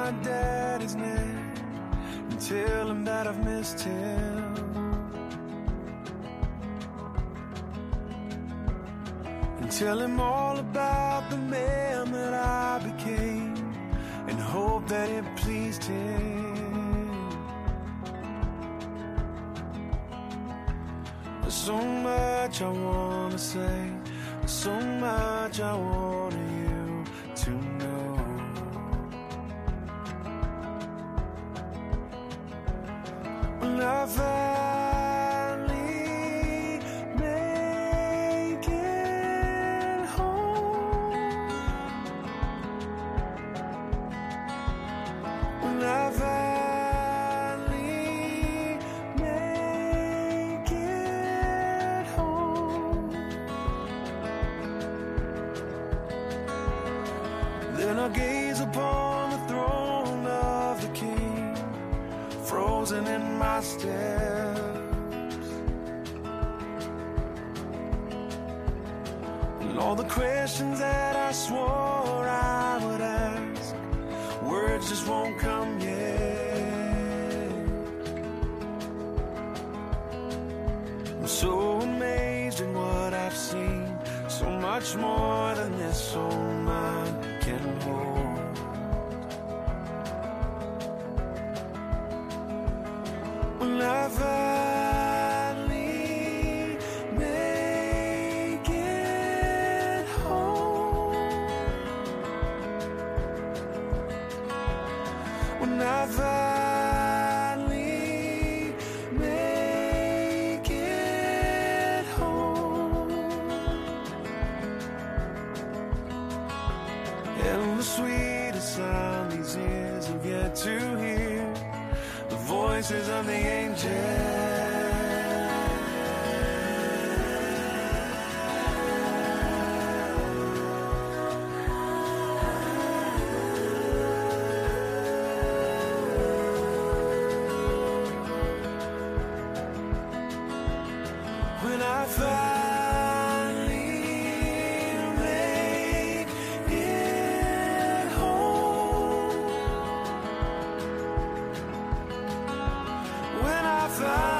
my daddy's name and tell him that I've missed him. And tell him all about the man that I became and hope that it pleased him. There's so much I wanna say, so much I want you to know. I finally make it home, when I finally make it home, then I gaze upon the throne of the King, frozen my steps. And all the questions that I swore I would ask, words just won't come yet. I'm so amazed in what I've seen, so much more than this oh old mind can hold. When I finally make it home, and the sweetest sound these ears have yet to hear the voices of the angels. fire.